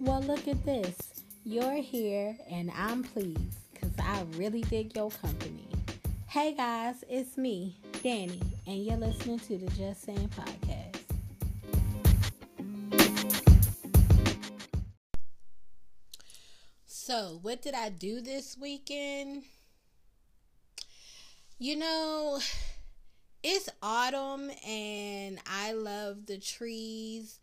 Well, look at this. You're here and I'm pleased because I really dig your company. Hey guys, it's me, Danny, and you're listening to the Just Saying Podcast. So, what did I do this weekend? You know, it's autumn and I love the trees.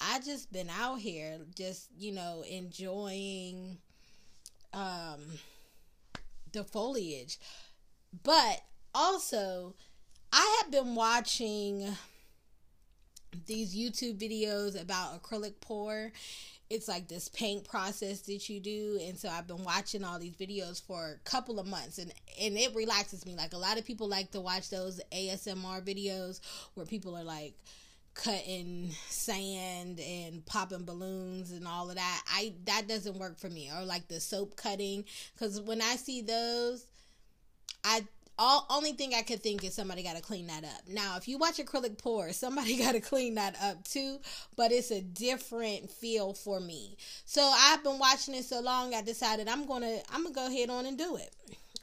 I just been out here just, you know, enjoying um the foliage. But also I have been watching these YouTube videos about acrylic pour. It's like this paint process that you do, and so I've been watching all these videos for a couple of months, and and it relaxes me. Like a lot of people like to watch those ASMR videos where people are like cutting sand and popping balloons and all of that. I that doesn't work for me. Or like the soap cutting cuz when I see those I all only thing I could think is somebody got to clean that up. Now, if you watch acrylic pour, somebody got to clean that up too, but it's a different feel for me. So I've been watching it so long, I decided I'm gonna I'm gonna go ahead on and do it.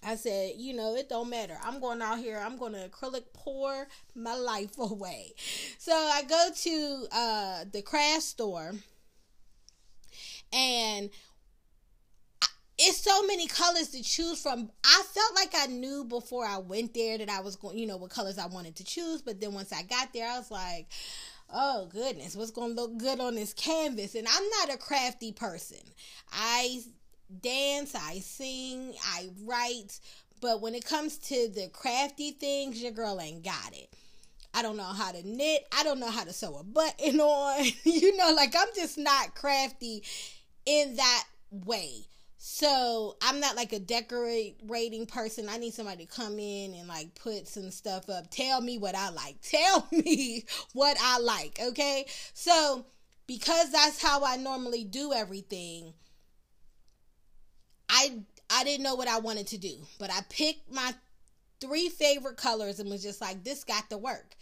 I said, you know, it don't matter. I'm going out here. I'm going to acrylic pour my life away. So I go to uh, the craft store, and it's so many colors to choose from. I felt like I knew before I went there that I was going, you know, what colors I wanted to choose. But then once I got there, I was like, oh goodness, what's going to look good on this canvas? And I'm not a crafty person. I dance, I sing, I write, but when it comes to the crafty things, your girl ain't got it. I don't know how to knit. I don't know how to sew a button on. you know, like I'm just not crafty in that way. So I'm not like a decorating person. I need somebody to come in and like put some stuff up. Tell me what I like. Tell me what I like. Okay. So because that's how I normally do everything, I didn't know what I wanted to do, but I picked my three favorite colors and was just like, this got to work.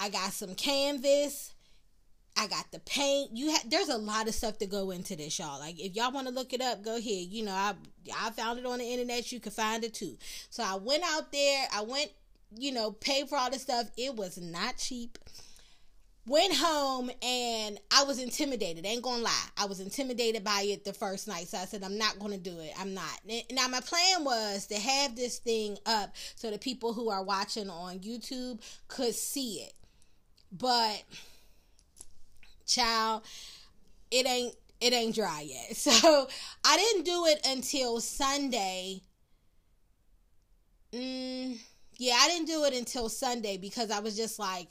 I got some canvas. I got the paint. You ha- there's a lot of stuff to go into this, y'all. Like if y'all want to look it up, go ahead. You know, I I found it on the internet. You can find it too. So I went out there. I went, you know, paid for all the stuff. It was not cheap went home and I was intimidated. Ain't gonna lie, I was intimidated by it the first night. So I said, I'm not gonna do it. I'm not. Now my plan was to have this thing up so the people who are watching on YouTube could see it. But child, it ain't it ain't dry yet. So I didn't do it until Sunday. Mm, yeah, I didn't do it until Sunday because I was just like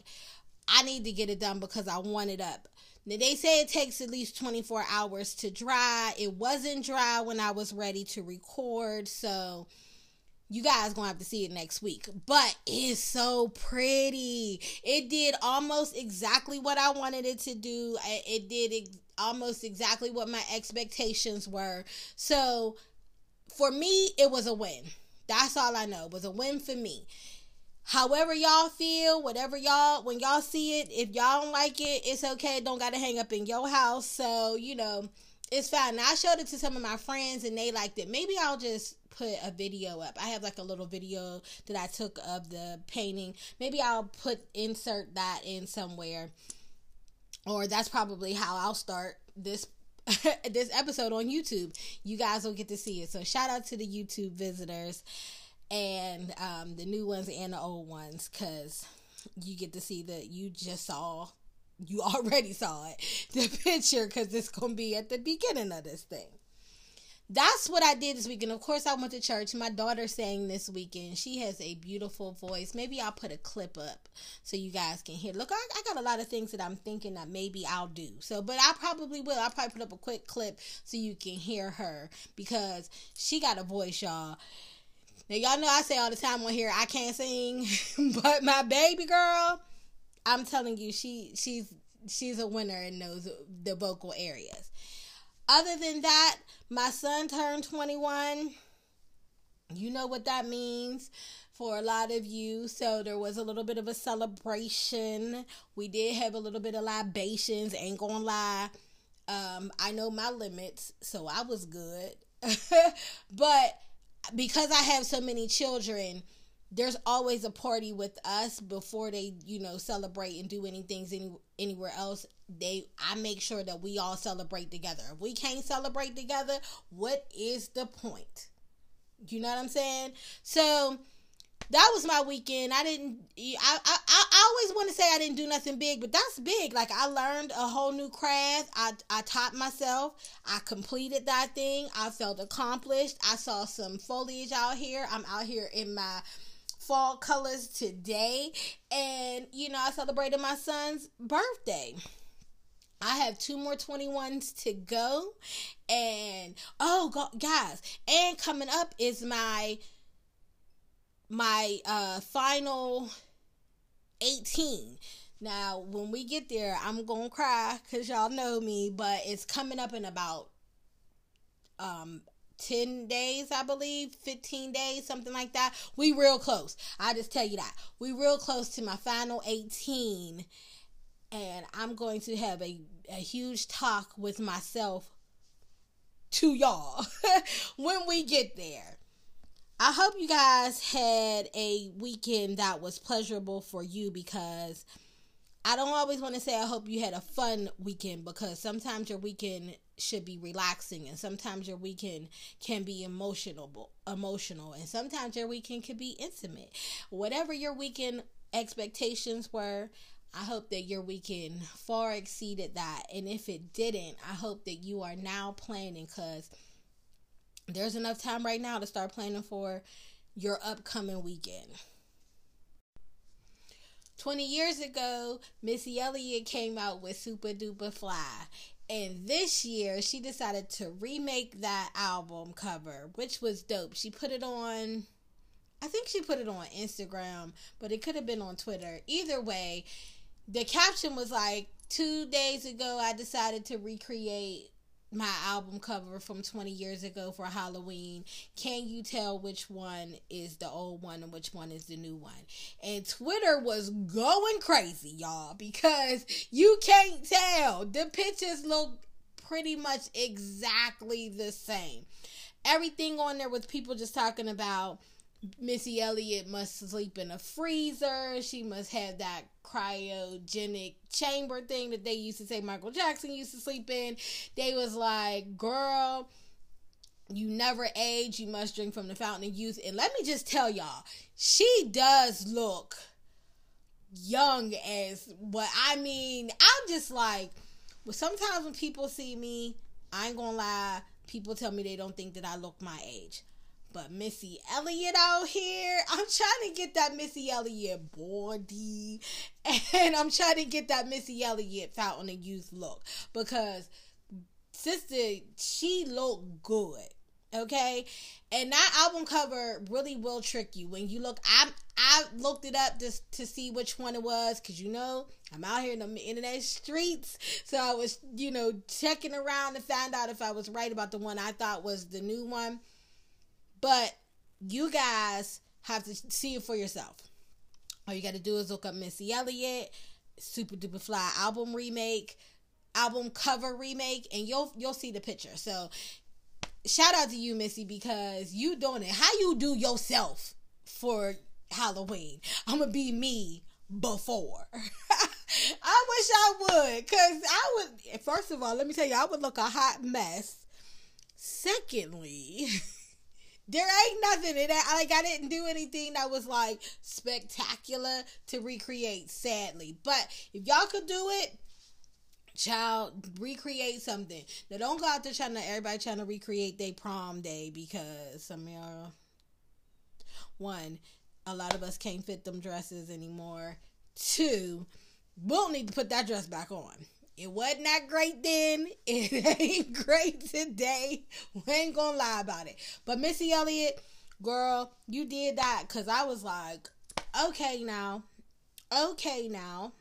I need to get it done because I want it up. Now, they say it takes at least 24 hours to dry. It wasn't dry when I was ready to record, so you guys gonna have to see it next week. But it's so pretty. It did almost exactly what I wanted it to do. It did almost exactly what my expectations were. So for me, it was a win. That's all I know. It was a win for me however y'all feel, whatever y'all, when y'all see it, if y'all don't like it, it's okay. Don't got to hang up in your house. So, you know, it's fine. Now, I showed it to some of my friends and they liked it. Maybe I'll just put a video up. I have like a little video that I took of the painting. Maybe I'll put, insert that in somewhere. Or that's probably how I'll start this this episode on YouTube. You guys will get to see it. So shout out to the YouTube visitors and um, the new ones and the old ones because you get to see that you just saw you already saw it the picture because it's gonna be at the beginning of this thing that's what I did this weekend. Of course, I went to church. My daughter sang this weekend. She has a beautiful voice. Maybe I'll put a clip up so you guys can hear. Look, I, I got a lot of things that I'm thinking that maybe I'll do. So, but I probably will. I'll probably put up a quick clip so you can hear her because she got a voice, y'all. Now y'all know I say all the time on here I can't sing, but my baby girl, I'm telling you, she she's she's a winner in those the vocal areas. Other than that, my son turned 21. You know what that means for a lot of you. So there was a little bit of a celebration. We did have a little bit of libations, ain't gonna lie. Um, I know my limits, so I was good. but because I have so many children, there's always a party with us before they, you know, celebrate and do anything any, anywhere else. They, I make sure that we all celebrate together. If we can't celebrate together, what is the point? You know what I'm saying? So that was my weekend. I didn't. I I, I always want to say I didn't do nothing big, but that's big. Like I learned a whole new craft. I I taught myself. I completed that thing. I felt accomplished. I saw some foliage out here. I'm out here in my fall colors today, and you know I celebrated my son's birthday. I have two more 21s to go. And oh guys, and coming up is my my uh final 18. Now, when we get there, I'm going to cry cuz y'all know me, but it's coming up in about um 10 days, I believe, 15 days, something like that. We real close. I just tell you that. We real close to my final 18 and I'm going to have a, a huge talk with myself to y'all when we get there. I hope you guys had a weekend that was pleasurable for you because I don't always want to say I hope you had a fun weekend because sometimes your weekend should be relaxing and sometimes your weekend can be emotional emotional and sometimes your weekend can be intimate. Whatever your weekend expectations were, I hope that your weekend far exceeded that. And if it didn't, I hope that you are now planning because there's enough time right now to start planning for your upcoming weekend. 20 years ago, Missy Elliott came out with Supa Dupa Fly. And this year, she decided to remake that album cover, which was dope. She put it on, I think she put it on Instagram, but it could have been on Twitter. Either way, the caption was like two days ago i decided to recreate my album cover from 20 years ago for halloween. Can you tell which one is the old one and which one is the new one? And twitter was going crazy y'all because you can't tell. The pictures look pretty much exactly the same. Everything on there was people just talking about Missy Elliott must sleep in a freezer. She must have that cryogenic chamber thing that they used to say Michael Jackson used to sleep in. They was like, girl, you never age. You must drink from the fountain of youth. And let me just tell y'all, she does look young as what I mean. I'm just like, well, sometimes when people see me, I ain't gonna lie, people tell me they don't think that I look my age. But Missy Elliott out here, I'm trying to get that Missy Elliott body. And I'm trying to get that Missy Elliott Fountain of Youth look. Because sister, she looked good. Okay? And that album cover really will trick you. When you look, I I looked it up just to see which one it was. Cause you know, I'm out here in the internet streets. So I was, you know, checking around to find out if I was right about the one I thought was the new one but you guys have to see it for yourself. All you got to do is look up Missy Elliott, Supa Dupa Fly album remake, album cover remake, and you'll you'll see the picture. So shout out to you, Missy, because you doing it. How you do yourself for Halloween? I'm gonna be me before. I wish I would, cause I would. First of all, let me tell you, I would look a hot mess. Secondly. There ain't nothing in that. Like I didn't do anything that was like spectacular to recreate. Sadly, but if y'all could do it, child, recreate something. Now don't go out there trying to everybody trying to recreate their prom day because some of y'all. One, a lot of us can't fit them dresses anymore. Two, we'll need to put that dress back on. It wasn't that great then. It ain't great today. We ain't gonna lie about it. But Missy Elliott, girl, you did that because I was like, okay now. Okay now.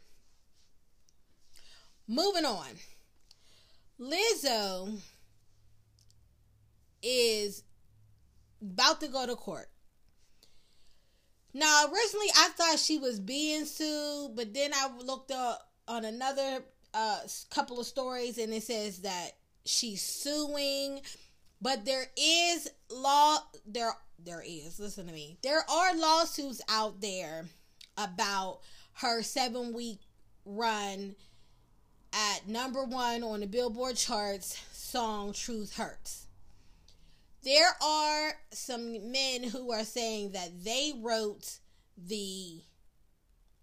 Moving on. Lizzo is about to go to court. Now, originally I thought she was being sued, but then I looked up on another a couple of stories and it says that she's suing, but there is law there there is listen to me. There are lawsuits out there about her seven week run at number one on the billboard charts song truth hurts. There are some men who are saying that they wrote the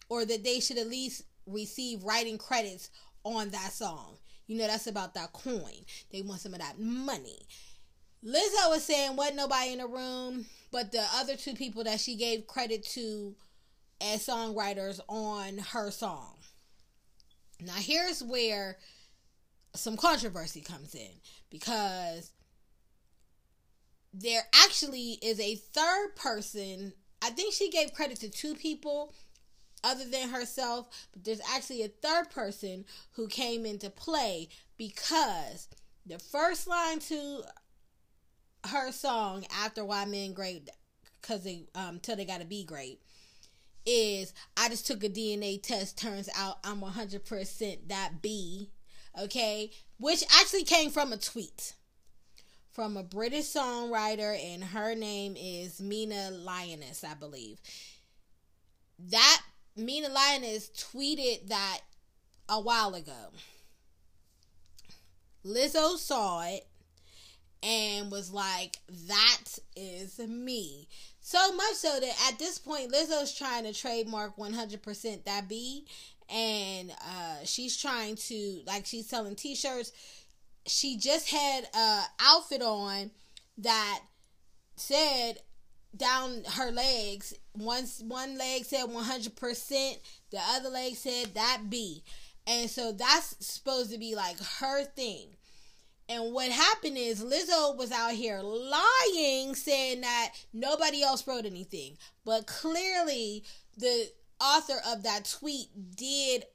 or that they should at least receive writing credits on that song you know that's about that coin they want some of that money Lizzo was saying wasn't nobody in the room, but the other two people that she gave credit to as songwriters on her song. Now here's where some controversy comes in because there actually is a third person. I think she gave credit to two people other than herself, but there's actually a third person who came into play because the first line to her song after Why Men Great because they um till they gotta be great is I just took a DNA test. Turns out I'm 100% that B. Okay, which actually came from a tweet from a British songwriter, and her name is Mina Lioness, I believe. That Mina Lioness tweeted that a while ago. Lizzo saw it and was like, that is me. So much so that at this point, Lizzo's trying to trademark 100% that B. And uh, she's trying to, like, she's selling t shirts. She just had a outfit on that said down her legs. One, one leg said 100%, the other leg said that B. And so that's supposed to be like her thing. And what happened is Lizzo was out here lying, saying that nobody else wrote anything. But clearly, the author of that tweet did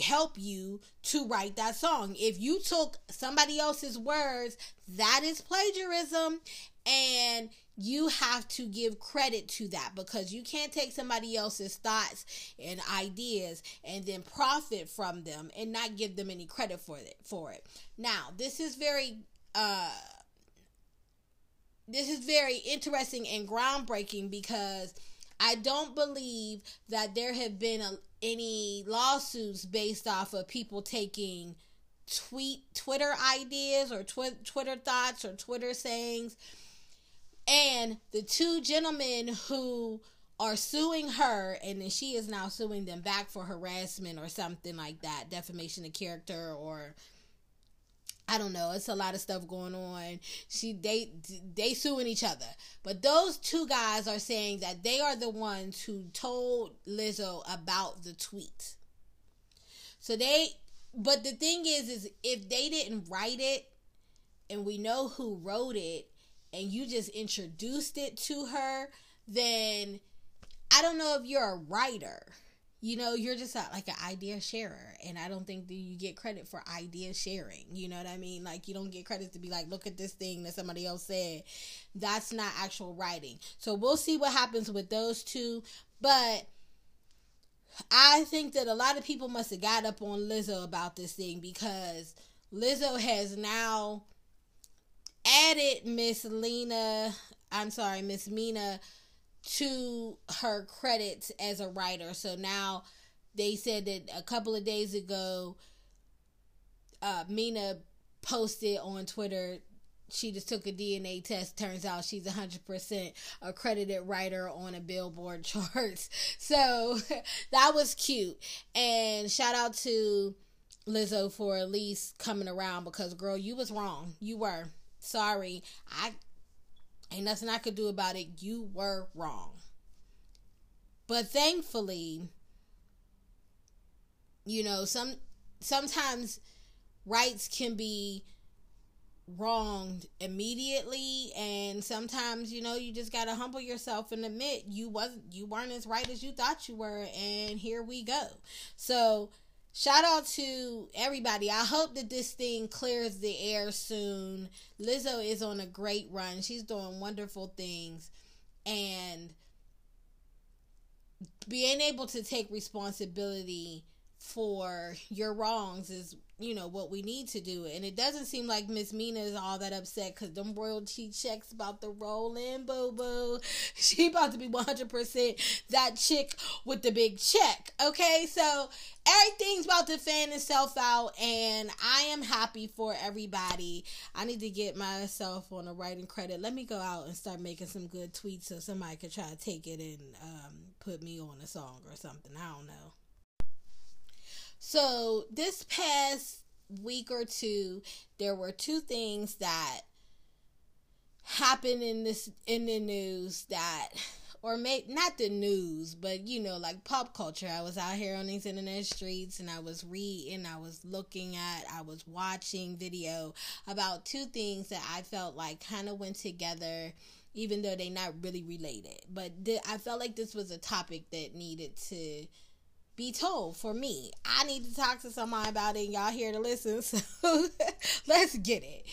help you to write that song. If you took somebody else's words, that is plagiarism. And you have to give credit to that because you can't take somebody else's thoughts and ideas and then profit from them and not give them any credit for it for it. Now, this is very uh this is very interesting and groundbreaking because I don't believe that there have been a, any lawsuits based off of people taking tweet Twitter ideas or twi- Twitter thoughts or Twitter sayings and the two gentlemen who are suing her and then she is now suing them back for harassment or something like that defamation of character or I don't know. It's a lot of stuff going on. She they they suing each other. But those two guys are saying that they are the ones who told Lizzo about the tweet. So they but the thing is is if they didn't write it and we know who wrote it, and you just introduced it to her, then I don't know if you're a writer. You know, you're just a, like an idea sharer, and I don't think that you get credit for idea sharing. You know what I mean? Like you don't get credit to be like, look at this thing that somebody else said. That's not actual writing. So we'll see what happens with those two, but. I think that a lot of people must have got up on Lizzo about this thing because Lizzo has now added Miss Lena, I'm sorry, Miss Mina to her credits as a writer. So now they said that a couple of days ago, uh, Mina posted on Twitter she just took a DNA test. Turns out she's 100% accredited writer on a Billboard charts. So that was cute. And shout out to Lizzo for at least coming around because, girl, you was wrong. You were. Sorry, I ain't nothing I could do about it. You were wrong. But thankfully, you know, some sometimes rights can be wronged immediately and sometimes you know you just got to humble yourself and admit you wasn't you weren't as right as you thought you were and here we go so shout out to everybody. I hope that this thing clears the air soon. Lizzo is on a great run. She's doing wonderful things and being able to take responsibility for your wrongs is you know what we need to do. And it doesn't seem like miss mina is all that upset because them royalty checks about to roll in boo boo she about to be 100% that chick with the big check okay? So everything's about to fan itself out and i am happy for everybody. I need to get myself on a writing credit. Let me go out and start making some good tweets so somebody could try to take it and um, put me on a song or something. I don't know so this past week or two, there were two things that happened in this in the news that or maybe not the news, but you know, like pop culture. I was out here on these internet streets and I was reading, I was looking at, I was watching video about two things that I felt like kind of went together, even though they not really related. But th- I felt like this was a topic that needed to be told for me. I need to talk to somebody about it, and y'all here to listen. So let's get it.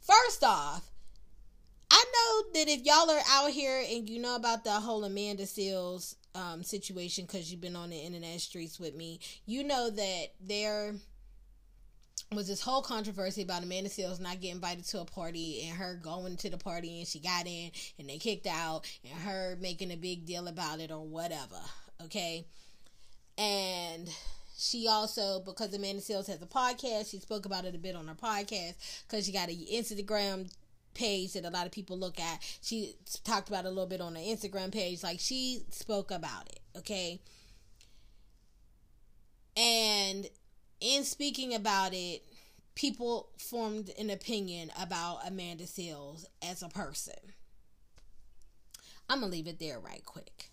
First off, I know that if y'all are out here and you know about the whole Amanda Seales um, situation because you've been on the internet streets with me, you know that there was this whole controversy about Amanda Seales not getting invited to a party and her going to the party and she got in and they kicked out and her making a big deal about it or whatever. Okay and she also because Amanda Seales has a podcast, she spoke about it a bit on her podcast because she got an Instagram page that a lot of people look at. She talked about a little bit on her Instagram page. Like she spoke about it, okay? And in speaking about it, people formed an opinion about Amanda Seales as a person. I'm gonna leave it there right quick.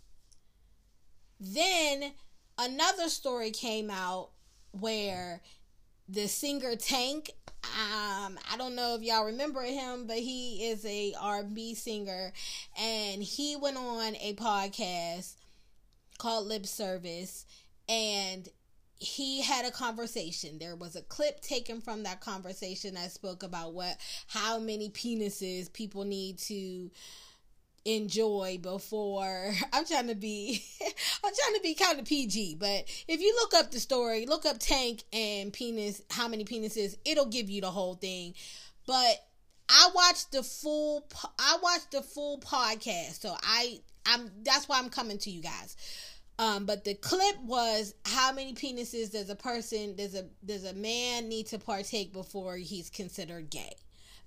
Then another story came out where the singer Tank um, I don't know if y'all remember him, but he is a R&B singer, and he went on a podcast called Lip Service, and he had a conversation. There was a clip taken from that conversation that spoke about what how many penises people need to enjoy before I'm trying to be I'm trying to be kind of PG, but if you look up the story, look up tank and penis how many penises, it'll give you the whole thing. But I watched the full I watched the full podcast. So I I'm that's why I'm coming to you guys. Um, but the clip was how many penises does a person does a does a man need to partake before he's considered gay?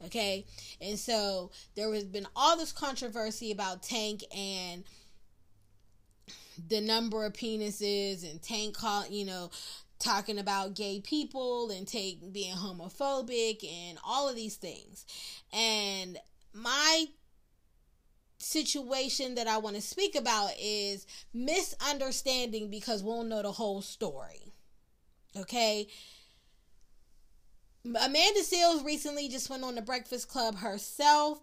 Okay. And so there has been all this controversy about Tank and the number of penises and Tank call you know talking about gay people and Tank being homophobic and all of these things. And my situation that I want to speak about is misunderstanding because we'll know the whole story. Okay? Amanda Seales recently just went on the Breakfast Club herself,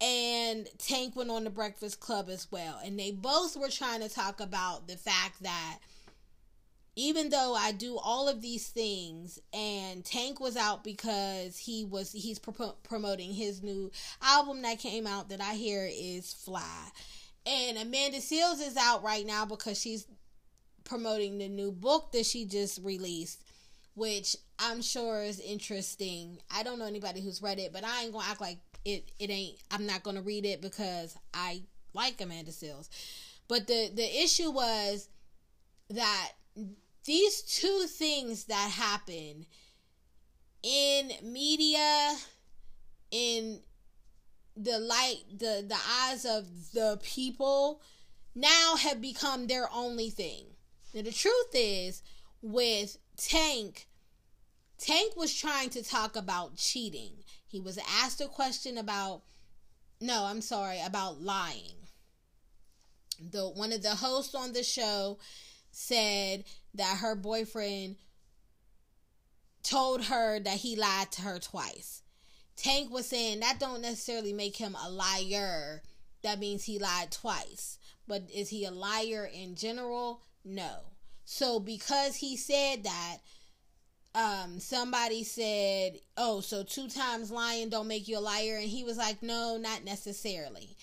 and Tank went on the Breakfast Club as well. And they both were trying to talk about the fact that even though I do all of these things, and Tank was out because he was he's pro- promoting his new album that came out that I hear is Fly, and Amanda Seales is out right now because she's promoting the new book that she just released which I'm sure is interesting. I don't know anybody who's read it, but I ain't gonna act like it. It ain't. I'm not gonna read it because I like Amanda Seales. But the the issue was that these two things that happen in media, in the light, the the eyes of the people, now have become their only thing. Now the truth is with Tank, Tank was trying to talk about cheating. He was asked a question about, no, I'm sorry, about lying. The one of the hosts on the show said that her boyfriend told her that he lied to her twice. Tank was saying that don't necessarily make him a liar. That means he lied twice. But is he a liar in general? No. So because he said that, um, somebody said, "Oh, so two times lying don't make you a liar," and he was like, "No, not necessarily."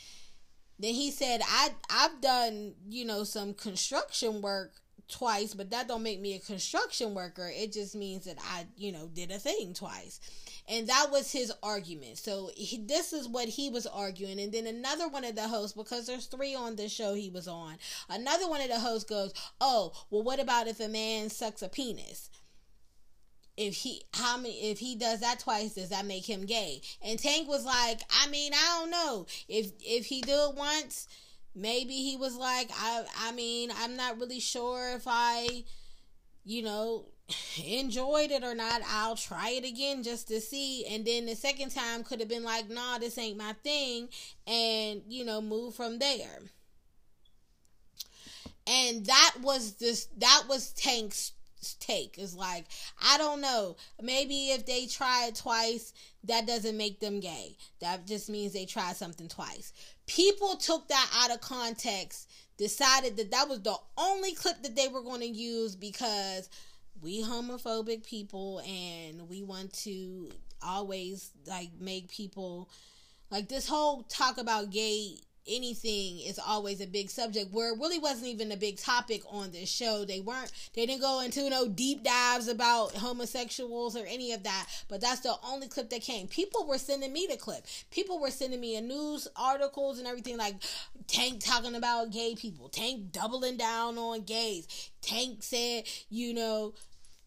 Then he said, "I I've done you know some construction work twice, but that don't make me a construction worker. It just means that I, you know, did a thing twice. And that was his argument. So he, this is what he was arguing. And then another one of the hosts, because there's three on the show he was on, another one of the hosts goes, "Oh, well, what about if a man sucks a penis?" If he how many if he does that twice does that make him gay? And tank was like i mean i don't know. If if he do it once maybe he was like i i mean i'm not really sure if i you know enjoyed it or not. I'll try it again just to see. And then the second time could have been like nah this ain't my thing. And you know move from there. And that was this that was tank's take. Is like i don't know. Maybe if they try it twice that doesn't make them gay. That just means they tried something twice. People took that out of context decided that that was the only clip that they were going to use because we homophobic people and we want to always like make people like this whole talk about gay anything is always a big subject where it really wasn't even a big topic on this show. They weren't they didn't go into no deep dives about homosexuals or any of that but that's the only clip that came. People were sending me the clip. People were sending me a news articles and everything like tank talking about gay people. Tank doubling down on gays. Tank said you know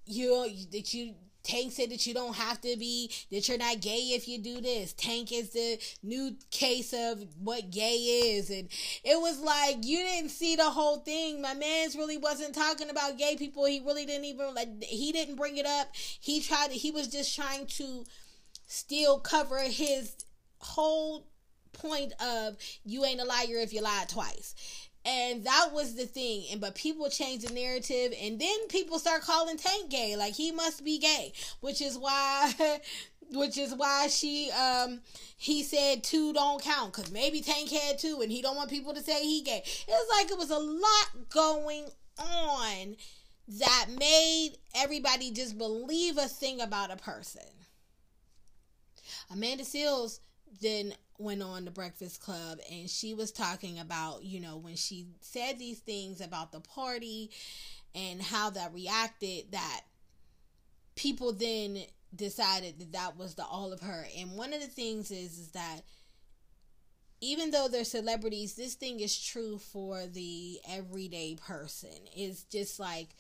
you that you Tank said that you don't have to be, that you're not gay if you do this. Tank is the new case of what gay is. And it was like, you didn't see the whole thing. My man's really wasn't talking about gay people. He really didn't even, like, he didn't bring it up. He tried to, he was just trying to still cover his whole point of you ain't a liar if you lied twice and that was the thing. And but people change the narrative and then people start calling tank gay. Like he must be gay. Which is why which is why she um he said two don't count. Because maybe tank had two and he don't want people to say he gay. It was like it was a lot going on that made everybody just believe a thing about a person. Amanda seales then went on the Breakfast Club and she was talking about, you know, when she said these things about the party and how that reacted, that people then decided that that was the all of her. And one of the things is, is that even though they're celebrities, this thing is true for the everyday person. It's just like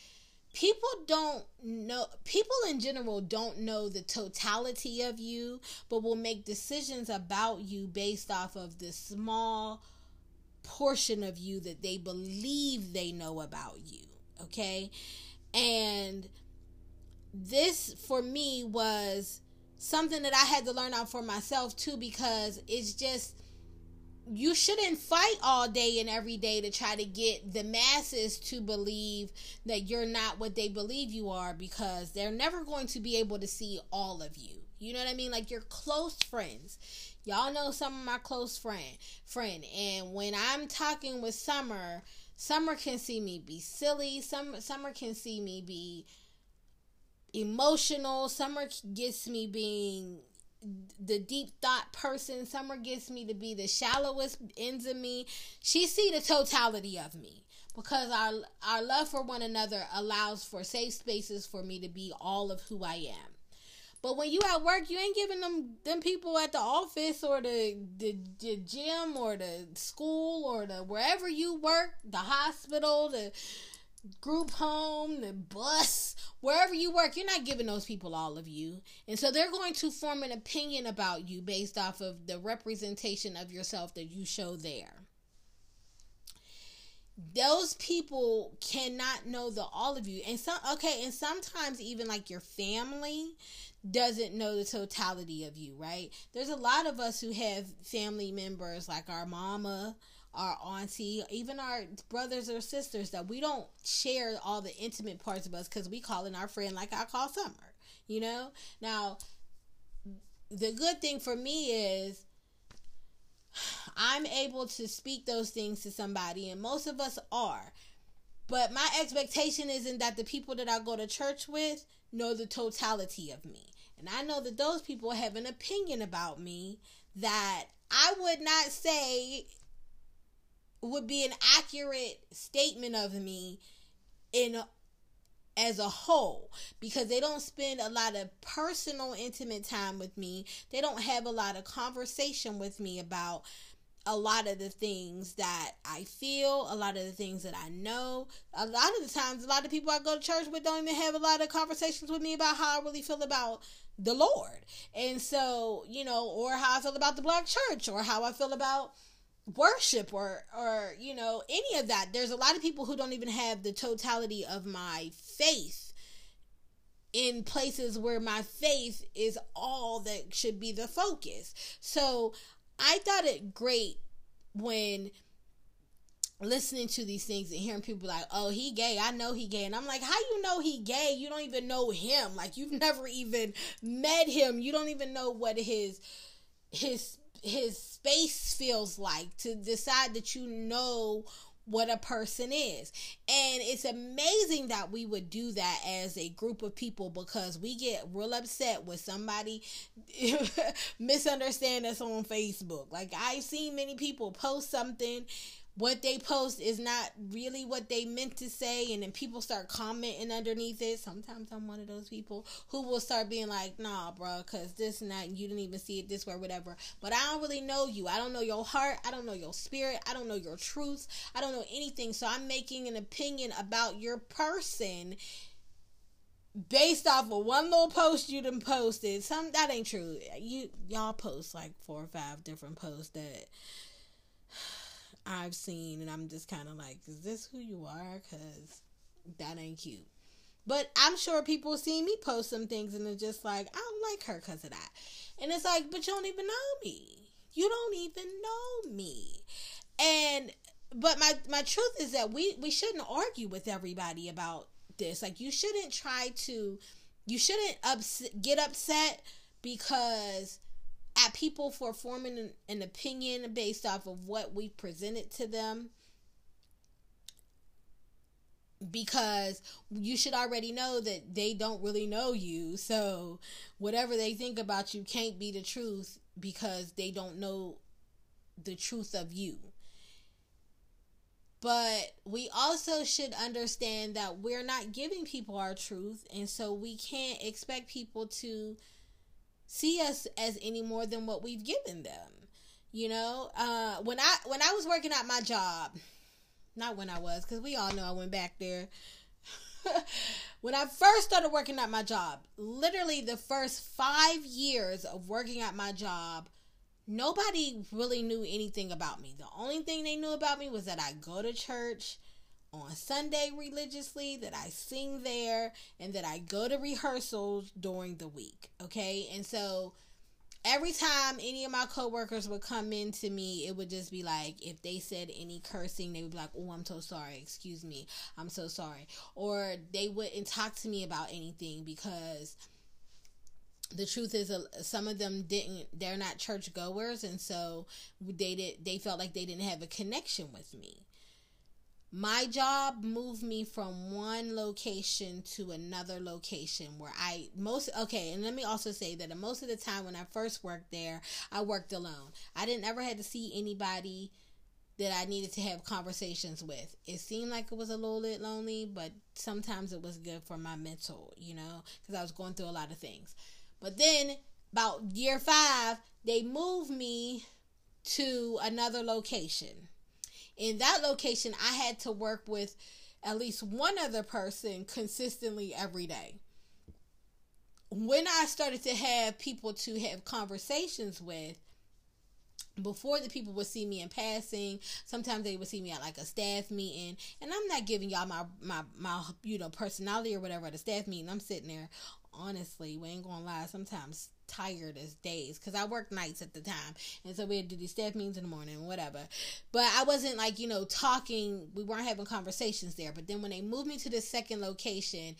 people don't know people in general don't know the totality of you but will make decisions about you based off of the small portion of you that they believe they know about you okay? And this for me was something that i had to learn out for myself too because it's just you shouldn't fight all day and every day to try to get the masses to believe that you're not what they believe you are because they're never going to be able to see all of you. You know what I mean? Like your close friends. Y'all know some of my close friend friend and when I'm talking with Summer, Summer can see me be silly. Summer Summer can see me be emotional. Summer gets me being the deep thought person. Summer gets me to be the shallowest ends of me. She see the totality of me because our our love for one another allows for safe spaces for me to be all of who I am. But when you at work, you ain't giving them them people at the office or the, the the gym or the school or the wherever you work, the hospital, the group home, the bus, wherever you work, you're not giving those people all of you. And so they're going to form an opinion about you based off of the representation of yourself that you show there. Those people cannot know the all of you. And some okay, and sometimes even like your family doesn't know the totality of you, right? There's a lot of us who have family members like our mama, our auntie, even our brothers or sisters that we don't share all the intimate parts of us because we call in our friend like I call Summer, you know? Now, the good thing for me is I'm able to speak those things to somebody, and most of us are. But my expectation isn't that the people that I go to church with know the totality of me. And I know that those people have an opinion about me that I would not say would be an accurate statement of me in as a whole because they don't spend a lot of personal intimate time with me they don't have a lot of conversation with me about a lot of the things that I feel, a lot of the things that I know. A lot of the times, a lot of people I go to church with don't even have a lot of conversations with me about how I really feel about the Lord. And so, you know, or how I feel about the black church or how I feel about worship or or you know any of that there's a lot of people who don't even have the totality of my faith in places where my faith is all that should be the focus so I thought it great when listening to these things and hearing people like, "Oh, he gay. I know he gay." And I'm like, "How you know he gay? You don't even know him. Like you've never even met him. You don't even know what his his his space feels like to decide that you know what a person is. And it's amazing that we would do that as a group of people because we get real upset with somebody misunderstand us on Facebook. Like I've seen many people post something what they post is not really what they meant to say and then people start commenting underneath it. Sometimes i'm one of those people who will start being like nah bro because this and that and you didn't even see it this way or whatever. But i don't really know you. I don't know your heart. I don't know your spirit. I don't know your truth i don't know anything. So i'm making an opinion about your person based off of one little post you done posted. Some that ain't true. You y'all post like four or five different posts that I've seen, and I'm just kind of like, is this who you are? Because that ain't cute. But I'm sure people see me post some things and they're just like, I don't like her because of that. And it's like, but you don't even know me. You don't even know me. And but my my truth is that we we shouldn't argue with everybody about this. Like you shouldn't try to you shouldn't ups, get upset because at people for forming an, an opinion based off of what we presented to them because you should already know that they don't really know you. So whatever they think about you can't be the truth because they don't know the truth of you. But we also should understand that we're not giving people our truth, and so we can't expect people to see us as any more than what we've given them. You know, uh, when I when I was working at my job, not when I was, because we all know I went back there. when I first started working at my job, literally the first five years of working at my job, nobody really knew anything about me. The only thing they knew about me was that I go to church on Sunday religiously, that I sing there, and that I go to rehearsals during the week. Okay. And so every time any of my coworkers would come in to me, it would just be like if they said any cursing, they would be like, "Oh, I'm so sorry. Excuse me. I'm so sorry." Or they wouldn't talk to me about anything because the truth is uh, some of them didn't they're not church goers and so they did they felt like they didn't have a connection with me my job moved me from one location to another location where I most okay, and let me also say that most of the time when I first worked there, I worked alone. I didn't ever had to see anybody that I needed to have conversations with. It seemed like it was a little bit lonely, but sometimes it was good for my mental, you know, because I was going through a lot of things. But then about year five, they moved me to another location in that location, I had to work with at least one other person consistently every day. When I started to have people to have conversations with, before the people would see me in passing sometimes they would see me at like a staff meeting and i'm not giving y'all my my my you know personality or whatever at a staff meeting i'm sitting there honestly we ain't gonna lie sometimes tired as days because I worked nights at the time, and so we had to do these staff meetings in the morning, whatever. But I wasn't like you know talking. We weren't having conversations there. But then when they moved me to the second location,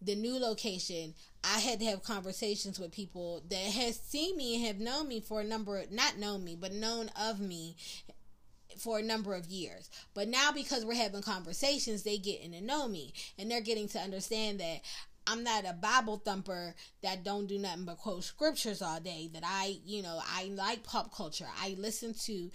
the new location, I had to have conversations with people that had seen me and have known me for a number, not known me, but known of me for a number of years. But now because we're having conversations, they getting to know me and they're getting to understand that I'm not a Bible thumper that don't do nothing but quote scriptures all day. That I, you know, I like pop culture. I listen to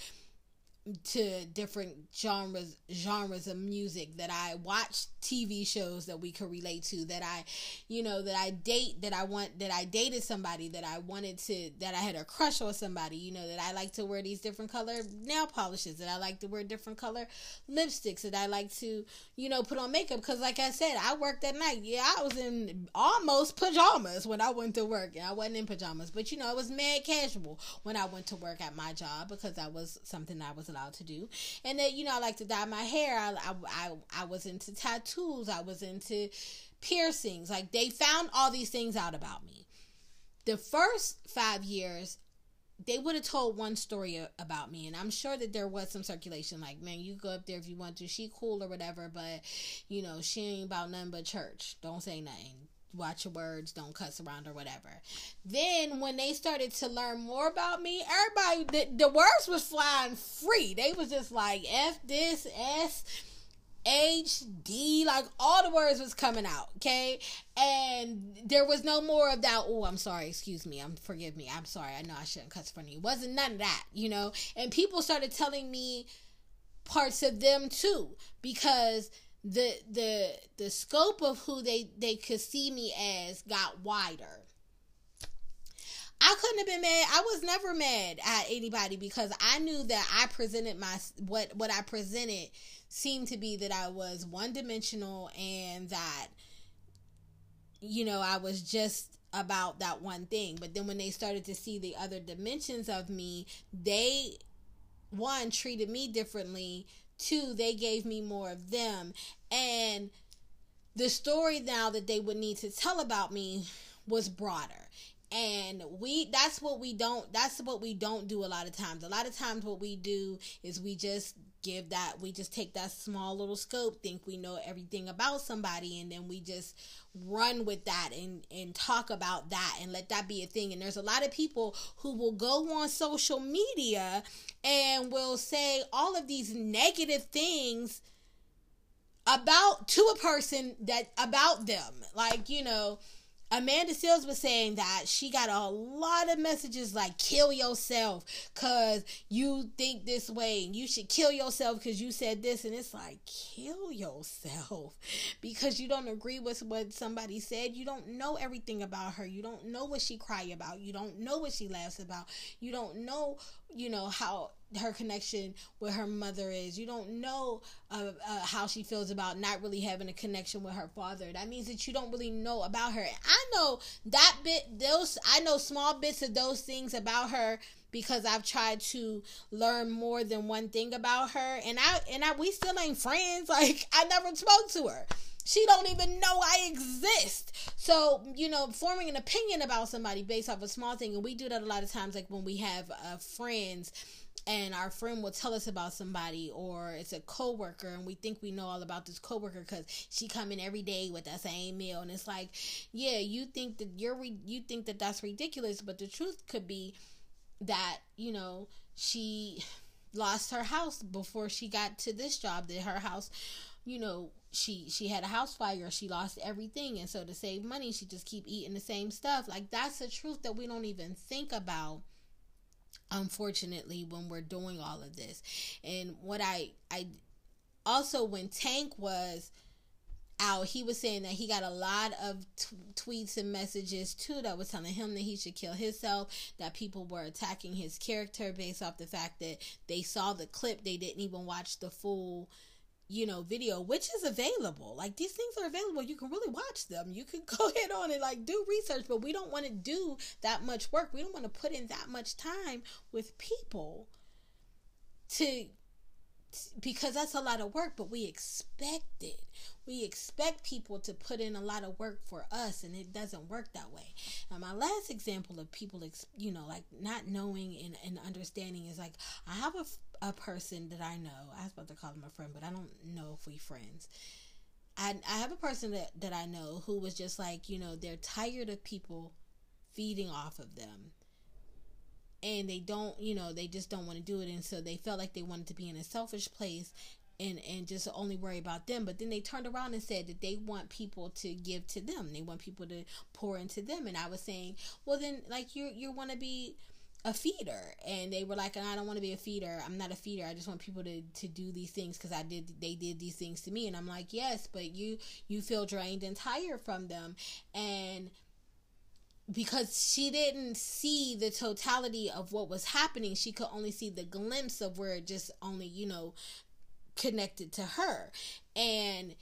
to different genres genres of music that I watch TV shows that we could relate to that I you know that I date that I want that I dated somebody that I wanted to that I had a crush on somebody you know that I like to wear these different color nail polishes that I like to wear different color lipsticks that I like to you know put on makeup. Cuz like I said I worked at night. Yeah I was in almost pajamas when I went to work. And I wasn't in pajamas but you know it was mad casual when I went to work at my job because that was something I was allowed to do. And then, you know, I like to dye my hair. I, I, I, I was into tattoos. I was into piercings. Like they found all these things out about me. The first five years, they would have told one story about me and i'm sure that there was some circulation like man you go up there if you want to she cool or whatever but you know she ain't about nothing but church don't say nothing watch your words, don't cuss around or whatever. Then when they started to learn more about me, everybody the, the words was flying free. They was just like F this S H D like all the words was coming out, okay? And there was no more of that, oh, I'm sorry, excuse me, I'm forgive me, I'm sorry, I know I shouldn't cuss in front wasn't none of that, you know? And people started telling me parts of them too, because the the the scope of who they they could see me as got wider. I couldn't have been mad. I was never mad at anybody because I knew that I presented my what what I presented seemed to be that I was one dimensional and that you know I was just about that one thing. But then when they started to see the other dimensions of me, they one treated me differently Two, they gave me more of them. And the story now that they would need to tell about me was broader and we that's what we don't that's what we don't do a lot of times. A lot of times what we do is we just give that we just take that small little scope think we know everything about somebody and then we just run with that and and talk about that and let that be a thing. And there's a lot of people who will go on social media and will say all of these negative things about to a person that about them. Like you know Amanda Seales was saying that she got a lot of messages like kill yourself cuz you think this way and you should kill yourself cuz you said this and it's like kill yourself because you don't agree with what somebody said. You don't know everything about her. You don't know what she cry about. You don't know what she laughs about. You don't know you know how her connection with her mother is. You don't know uh, uh, how she feels about not really having a connection with her father. That means that you don't really know about her. I know that bit, those, I know small bits of those things about her because I've tried to learn more than one thing about her. And I, and I, we still ain't friends. Like, I never spoke to her. She don't even know I exist. So, you know, forming an opinion about somebody based off a small thing, and we do that a lot of times, like when we have uh, friends and our friend will tell us about somebody or it's a coworker and we think we know all about this coworker because she come in every day with that same meal. And it's like yeah you think that you're re- you think that that's ridiculous but the truth could be that you know she lost her house before she got to this job that her house you know she she had a house fire. She lost everything. And so to save money she just keep eating the same stuff. Like that's the truth that we don't even think about unfortunately when we're doing all of this. And what i i also when tank was out he was saying that he got a lot of t- tweets and messages too that was telling him that he should kill himself that people were attacking his character based off the fact that they saw the clip they didn't even watch the full you know, video, which is available. Like these things are available. You can really watch them. You can go ahead on and like do research, but we don't want to do that much work. We don't want to put in that much time with people to because that's a lot of work, but we expect it. We expect people to put in a lot of work for us, and it doesn't work that way. Now, my last example of people, you know, like not knowing and, and understanding is like I have a a person that I know. I was about to call him a friend, but I don't know if we friends. I I have a person that that I know who was just like you know they're tired of people feeding off of them, and they don't you know they just don't want to do it, and so they felt like they wanted to be in a selfish place. And, and just only worry about them. But then they turned around and said that they want people to give to them. They want people to pour into them. And i was saying well then like you you want to be a feeder. And they were like i don't want to be a feeder. I'm not a feeder. I just want people to to do these things because i did they did these things to me. And i'm like yes but you you feel drained and tired from them. And because she didn't see the totality of what was happening. She could only see the glimpse of where it just only you know connected to her. And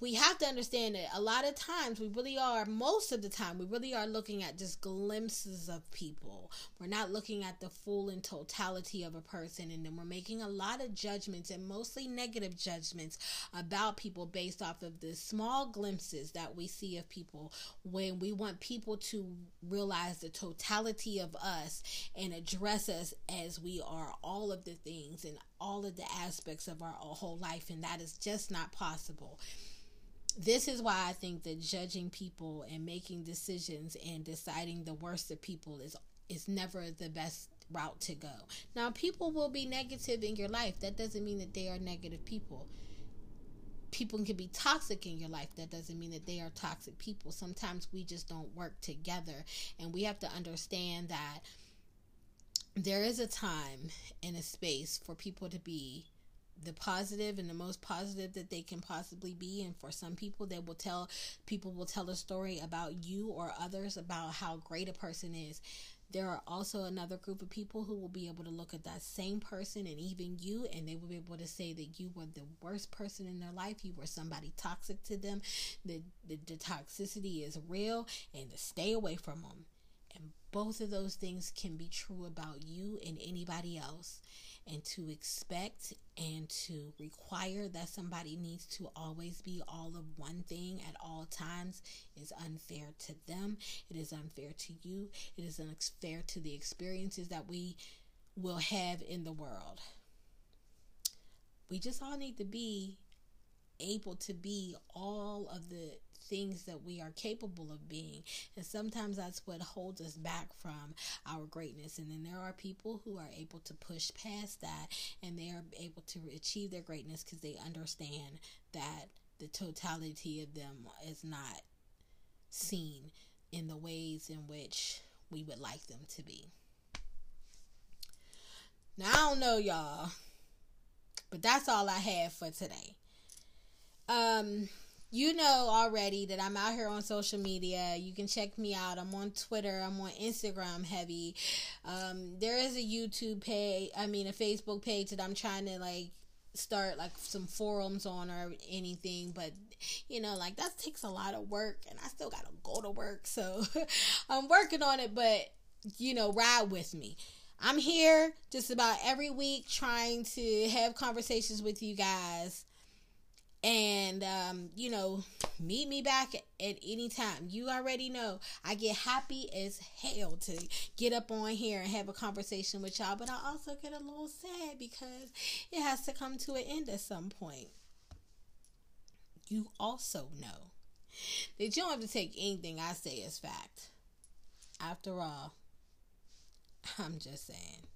we have to understand that a lot of times we really are most of the time we really are looking at just glimpses of people. We're not looking at the full and totality of a person and then we're making a lot of judgments and mostly negative judgments about people based off of the small glimpses that we see of people when we want people to realize the totality of us and address us as we are all of the things and all of the aspects of our whole life and that is just not possible this is why I think that judging people and making decisions and deciding the worst of people is is never the best route to go. Now, people will be negative in your life. That doesn't mean that they are negative people. People can be toxic in your life. That doesn't mean that they are toxic people. Sometimes we just don't work together, and we have to understand that there is a time and a space for people to be the positive and the most positive that they can possibly be. And for some people they will tell people will tell a story about you or others about how great a person is. There are also another group of people who will be able to look at that same person and even you and they will be able to say that you were the worst person in their life. You were somebody toxic to them. The, the, the toxicity is real and to stay away from them both of those things can be true about you and anybody else and to expect and to require that somebody needs to always be all of one thing at all times is unfair to them. It is unfair to you. It is unfair to the experiences that we will have in the world. We just all need to be able to be all of the things that we are capable of being. And sometimes that's what holds us back from our greatness. And then there are people who are able to push past that and they are able to achieve their greatness because they understand that the totality of them is not seen in the ways in which we would like them to be. Now, I don't know, y'all, but that's all I have for today. Um, you know already that I'm out here on social media. You can check me out. I'm on Twitter. I'm on Instagram heavy. Um, there is a YouTube page, I mean, a Facebook page that I'm trying to like start like some forums on or anything but you know like that takes a lot of work and i still gotta go to work so i'm working on it but you know ride with me i'm here just about every week trying to have conversations with you guys and um, you know meet me back at, any time. You already know. I get happy as hell to get up on here and have a conversation with y'all. But i also get a little sad because it has to come to an end at some point. You also know that you don't have to take anything i say as fact. After all i'm just saying